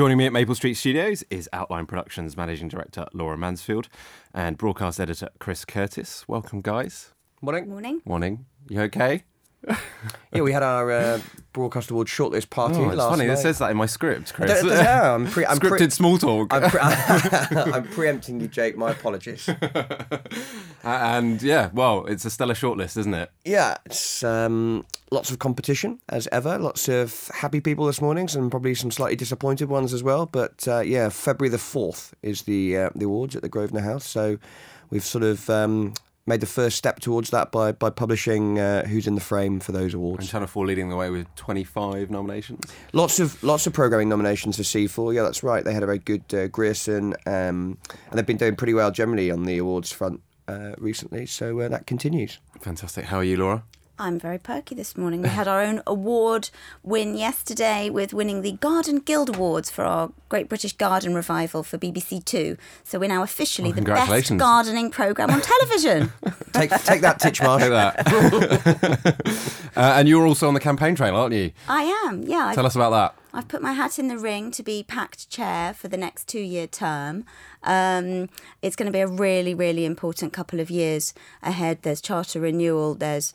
Joining me at Maple Street Studios is Outline Productions Managing Director Laura Mansfield and Broadcast Editor Chris Curtis. Welcome, guys. Morning. Morning. Morning. You okay? Yeah, we had our uh, broadcast awards shortlist party Oh, it's last funny. night. It says that in my script, Chris. I don't- yeah, I'm pre- I'm pre- Scripted small talk. I'm, pre- I'm preempting you, Jake. My apologies. and yeah, well, it's a stellar shortlist, isn't it? Yeah, it's um, lots of competition as ever. Lots of happy people this morning, and probably some slightly disappointed ones as well. But uh, yeah, February the fourth is the uh, the awards at the Grosvenor House. So we've sort of um, made the first step towards that by by publishing uh, who's in the frame for those awards. And. Channel 4 leading the way with 25 nominations. Lots of lots of programming nominations for C4. Yeah, that's right. They had a very good uh, Grierson, um, and they've been doing pretty well generally on the awards front uh, recently. So uh, that continues. Fantastic. How are you, Laura? I'm very perky this morning. We had our own award win yesterday with winning the Garden Guild Awards for our Great British Garden Revival for BBC Two. So we're now officially Well, the best gardening programme on television. Take take that, Titchmarsh. Look at that. uh, and you're also on the campaign trail, aren't you? I am, yeah. I've, Tell us about that. I've put my hat in the ring to be PACT chair for the next two year term. Um, it's going to be a really, really important couple of years ahead. There's charter renewal, there's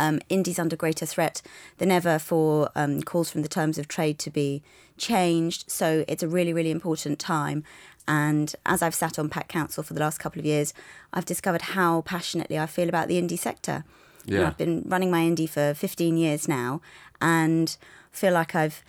um, Indies under greater threat than ever for um, calls from the terms of trade to be changed. So it's a really, really important time. And as I've sat on PACT Council for the last couple of years, I've discovered how passionately I feel about the indie sector. Yeah. I've been running my indie for 15 years now and feel like I've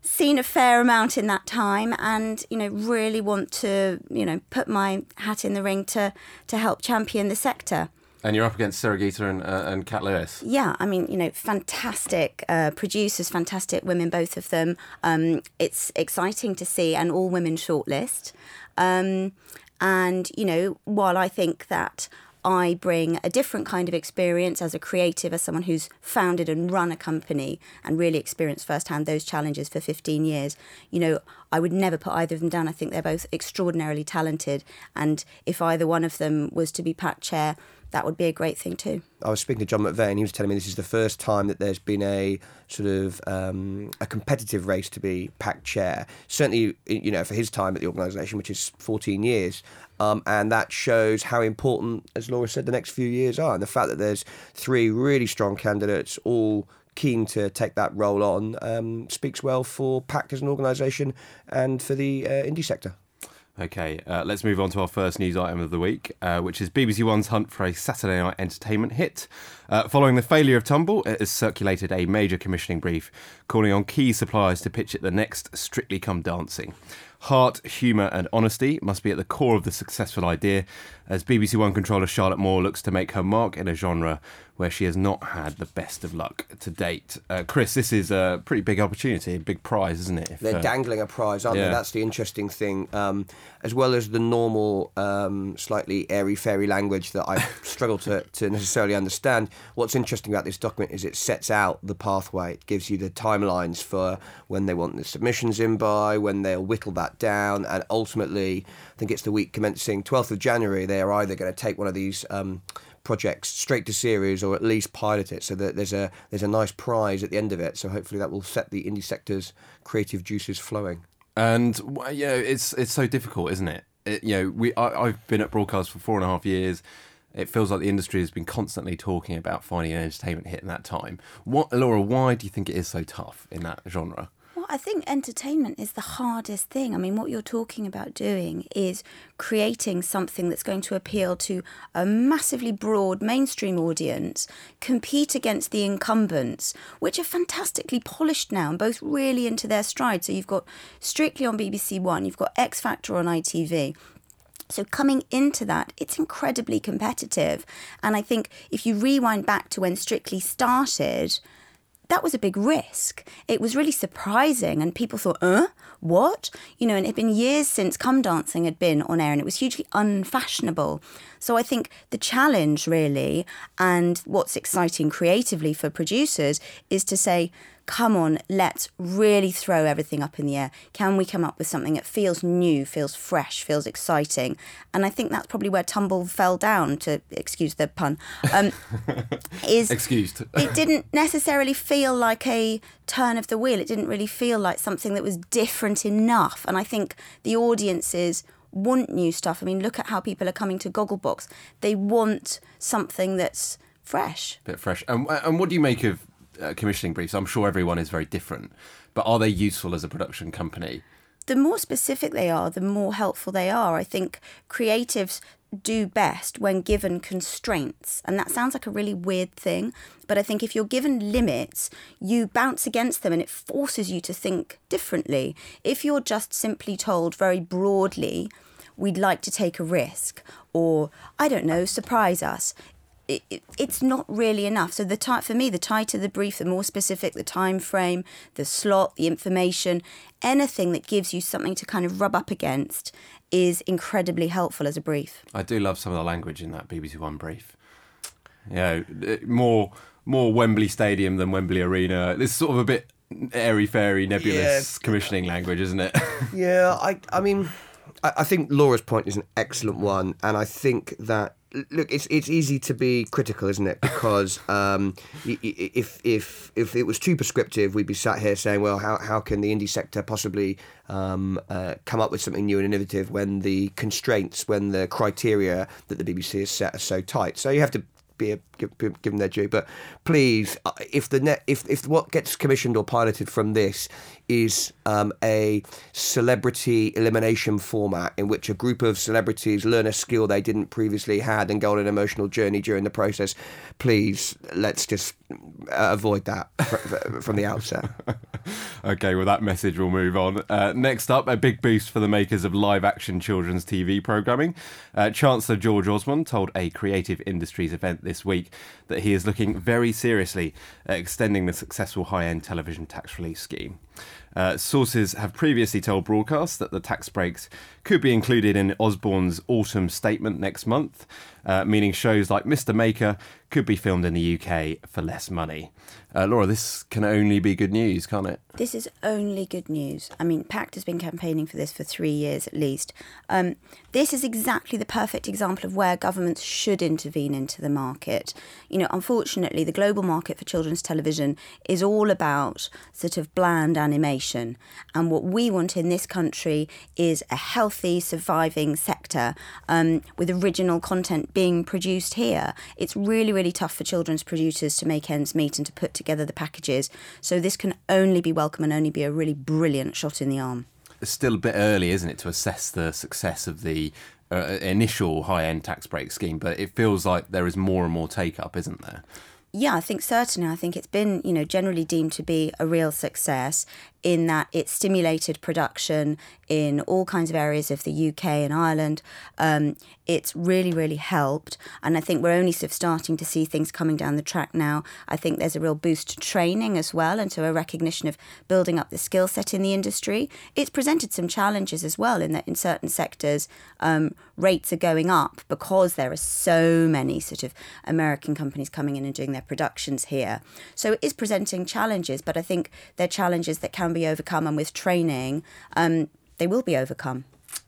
seen a fair amount in that time and you know really want to you know put my hat in the ring to to help champion the sector And you're up against Sarah Geater and, uh, and Cat Lewis. yeah, I mean, you know, fantastic uh, producers, fantastic women, both of them. Um, it's exciting to see an all women shortlist. Um, and, you know, while I think that I bring a different kind of experience as a creative, as someone who's founded and run a company and really experienced firsthand those challenges for 15 years, you know, I would never put either of them down. I think they're both extraordinarily talented. And if either one of them was to be PACT Chair, that would be a great thing too. I was speaking to John McVay, and he was telling me this is the first time that there's been a sort of um, a competitive race to be PACT chair. Certainly, you know, for his time at the organisation, which is 14 years, um, and that shows how important, as Laura said, the next few years are, and the fact that there's three really strong candidates, all keen to take that role on, um, speaks well for PACT as an organisation and for the uh, indie sector. Okay, uh, let's move on to our first news item of the week, uh, which is BBC One's hunt for a Saturday night entertainment hit. Uh, following the failure of Tumble, it has circulated a major commissioning brief calling on key suppliers to pitch it the next Strictly Come Dancing. Heart, humour, and honesty must be at the core of the successful idea, as BBC One controller Charlotte Moore looks to make her mark in a genre where she has not had the best of luck to date. Uh, Chris, this is a pretty big opportunity, a big prize, isn't it? If, They're uh, dangling a prize, aren't yeah. they? That's the interesting thing. Um, as well as the normal, um, slightly airy fairy language that I struggle to, to necessarily understand. What's interesting about this document is it sets out the pathway. It gives you the timelines for when they want the submissions in by, when they'll whittle that down, and ultimately, I think it's the week commencing 12th of January. They are either going to take one of these. Um, projects straight to series or at least pilot it so that there's a there's a nice prize at the end of it so hopefully that will set the indie sector's creative juices flowing And you know, it's it's so difficult, isn't it? it you know, we I, I've been at broadcast for four and a half years. It feels like the industry has been constantly talking about finding an entertainment hit in that time. What, Laura? Why do you think it is so tough in that genre? Well, I think entertainment is the hardest thing. I mean, what you're talking about doing is creating something that's going to appeal to a massively broad mainstream audience, compete against the incumbents, which are fantastically polished now and both really into their stride. So you've got Strictly on BBC One, you've got X Factor on ITV. So coming into that, it's incredibly competitive. And I think if you rewind back to when Strictly started, that was a big risk. It was really surprising, and people thought, "Uh, what?" You know, and it had been years since Come Dancing had been on air, and it was hugely unfashionable. So I think the challenge, really, and what's exciting creatively for producers is to say, come on, let's really throw everything up in the air. Can we come up with something that feels new, feels fresh, feels exciting? And I think that's probably where Tumble fell down, to excuse the pun. Um, is Excused. it didn't necessarily feel like a turn of the wheel. It didn't really feel like something that was different enough. And I think the audiences want new stuff. I mean, look at how people are coming to Gogglebox. They want something that's fresh. bit fresh. And, and what do you make of uh, commissioning briefs? I'm sure everyone is very different, but are they useful as a production company? the more specific they are, the more helpful they are. I think creatives do best when given constraints. And that sounds like a really weird thing. But I think if you're given limits, you bounce against them and it forces you to think differently. If you're just simply told very broadly, we'd like to take a risk, or I don't know, surprise us. It, it, it's not really enough. So the ti- for me, the tighter the brief, the more specific the time frame, the slot, the information, anything that gives you something to kind of rub up against is incredibly helpful as a brief. I do love some of the language in that BBC One brief. You know, more more Wembley Stadium than Wembley Arena. This sort of a bit airy fairy nebulous commissioning language, isn't it? Yeah, I, I mean, I, I think Laura's point is an excellent one, and I think that look, it's it's easy to be critical, isn't it? Because um, if if if it was too prescriptive, we'd be sat here saying, well, how how can the indie sector possibly um, uh, come up with something new and innovative when the constraints, when the criteria that the BBC has set are so tight? So you have to be give, give them their due. But please, uh, if the net, if if what gets commissioned or piloted from this is um, a celebrity elimination format in which a group of celebrities learn a skill they didn't previously had and go on an emotional journey during the process, please let's just uh, avoid that fr- fr- from the outset. Okay, well, that message will move on. Uh, next up, a big boost for the makers of live action children's TV programming. Uh, Chancellor George Osborne told a creative industries event this week that he is looking very seriously at extending the successful high end television tax relief scheme. Uh, sources have previously told broadcast that the tax breaks could be included in Osborne's autumn statement next month, uh, meaning shows like Mr. Maker could be filmed in the UK for less money. Uh, Laura, this can only be good news, can't it? This is only good news. I mean, PACT has been campaigning for this for three years at least. Um, this is exactly the perfect example of where governments should intervene into the market. You know, unfortunately, the global market for children's television is all about sort of bland animation. And what we want in this country is a healthy, surviving sector um, with original content being produced here. It's really, really tough for children's producers to make ends meet and to put together the packages. So this can only be welcome and only be a really brilliant shot in the arm. It's still a bit early, isn't it, to assess the success of the uh, initial high end tax break scheme, but it feels like there is more and more take up, isn't there? Yeah, I think certainly. I think it's been, you know, generally deemed to be a real success in that it stimulated production in all kinds of areas of the UK and Ireland. Um, it's really, really helped. And I think we're only sort of starting to see things coming down the track now. I think there's a real boost to training as well and to a recognition of building up the skill set in the industry. It's presented some challenges as well in that in certain sectors, um, rates are going up because there are so many sort of American companies coming in and doing their productions here. So it is presenting challenges, but I think they're challenges that can be overcome, and with training, um, they will be overcome.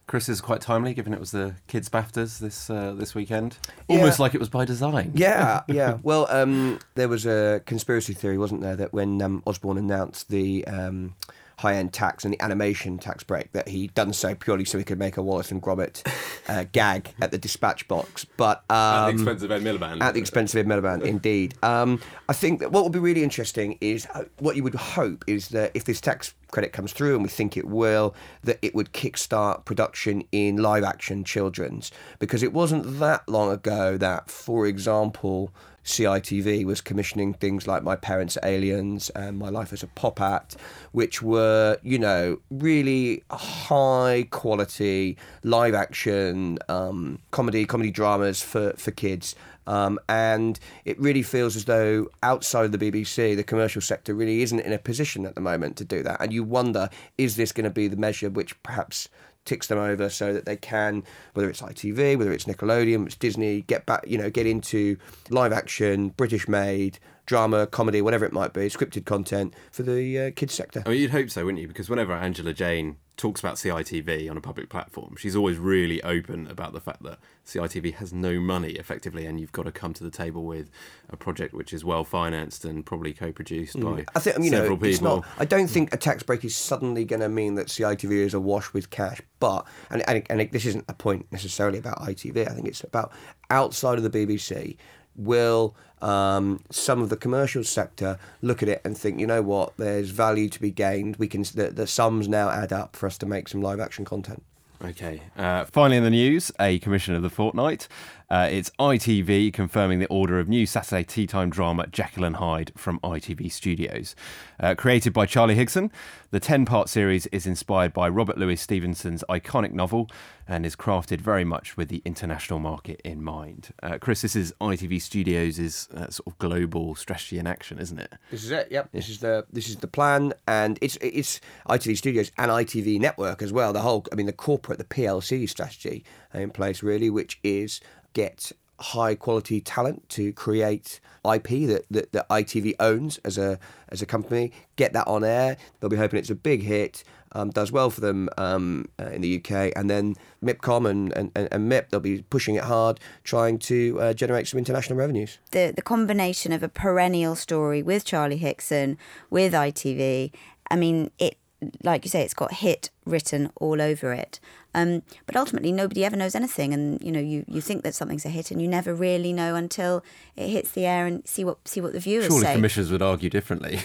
Chris is quite timely, given it was the kids' BAFTAs this uh, this weekend. Almost Yeah. like it was by design. Yeah, yeah. Well, um, there was a conspiracy theory, wasn't there, that when um, Osborne announced the um, high-end tax and the animation tax break, that he'd done so purely so he could make a Wallace and Gromit uh, gag at the dispatch box. But um, At the expense of Ed Miliband. At the expense of Ed Miliband, indeed. Um, I think that what would be really interesting is uh, what you would hope is that if this tax credit comes through, and we think it will, that it would kickstart production in live action children's. Because it wasn't that long ago that, for example, CITV was commissioning things like My Parents' Aliens and My Life as a Pop Act, which were, you know, really high quality live action um, comedy, comedy dramas for, for kids. Um, and it really feels as though outside the BBC, the commercial sector really isn't in a position at the moment to do that. And you wonder, is this going to be the measure which perhaps ticks them over so that they can, whether it's ITV, whether it's Nickelodeon, it's Disney, get back, you know, get into live action, British made drama, comedy, whatever it might be, scripted content for the uh, kids sector. I mean, you'd hope so, wouldn't you? Because whenever Angela Jain talks about CITV on a public platform, she's always really open about the fact that CITV has no money effectively, and you've got to come to the table with a project which is well financed and probably co-produced mm. by I think you several know it's not. I don't think mm. a tax break is suddenly going to mean that CITV is awash with cash. But and and, and this isn't a point necessarily about ITV. I think it's about outside of the BBC. Will um, some of the commercial sector look at it and think, you know what, there's value to be gained. We can the, the sums now add up for us to make some live action content. Okay. Uh, finally, in the news, a commission of the fortnight. Uh, it's ITV confirming the order of new Saturday tea time drama Jekyll and Hyde from ITV Studios. Uh, created by Charlie Higson, the 10 part series is inspired by Robert Louis Stevenson's iconic novel and is crafted very much with the international market in mind. Uh, Chris, this is ITV Studios' uh, sort of global strategy in action, isn't it? This is it. Yep. This is the this is the plan, and it's it's ITV Studios and ITV Network as well. The whole, I mean, the corporate, the PLC strategy in place really, which is get high quality talent to create IP that, that, that ITV owns as a as a company. Get that on air. They'll be hoping it's a big hit. Um, does well for them um, uh, in the UK, and then MIPCOM and, and, and MIP they'll be pushing it hard, trying to uh, generate some international revenues. the the combination of a perennial story with Charlie Higson, with ITV. I mean, it like you say, it's got hit written all over it. Um, but ultimately, nobody ever knows anything, and you know, you, you think that something's a hit, and you never really know until it hits the air and see what see what the viewers Surely say. commissioners would argue differently.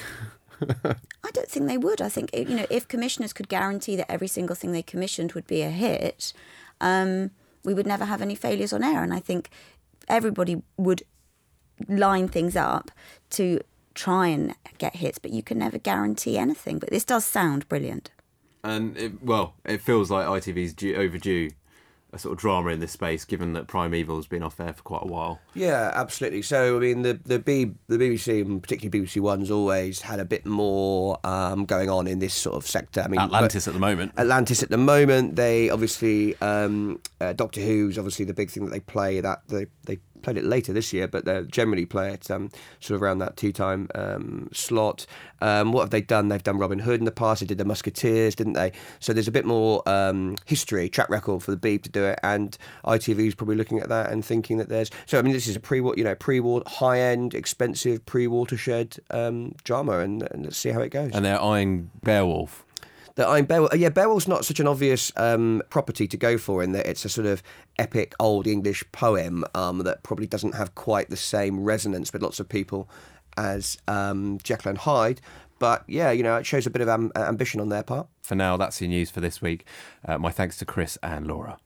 I don't think they would. I think you know, if commissioners could guarantee that every single thing they commissioned would be a hit, um, we would never have any failures on air. And I think everybody would line things up to try and get hits, but you can never guarantee anything. But this does sound brilliant. And it, well, it feels like ITV's due, overdue a sort of drama in this space, given that Primeval's been off air for quite a while. Yeah, absolutely. So I mean, the the B, the BBC, and particularly BBC One's always had a bit more um, going on in this sort of sector. I mean, Atlantis at the moment. Atlantis at the moment. They obviously um, uh, Doctor Who's obviously the big thing that they play. That they they played it later this year, but they generally play it um, sort of around that tea time um, slot. Um, what have they done? They've done Robin Hood in the past. They did the Musketeers, didn't they? So there's a bit more um, history, track record for the Beeb to do it, and ITV is probably looking at that and thinking that there's. So I mean, this is a pre, war you know, pre-war, high-end, expensive pre-watershed um, drama, and, and let's see how it goes. And they're eyeing Beowulf. That I'm Beowulf. Yeah, Beowulf's not such an obvious um, property to go for in that it's a sort of epic old English poem um, that probably doesn't have quite the same resonance with lots of people as um, Jekyll and Hyde. But yeah, you know, it shows a bit of am- ambition on their part. For now, that's your news for this week. Uh, my thanks to Chris and Laura.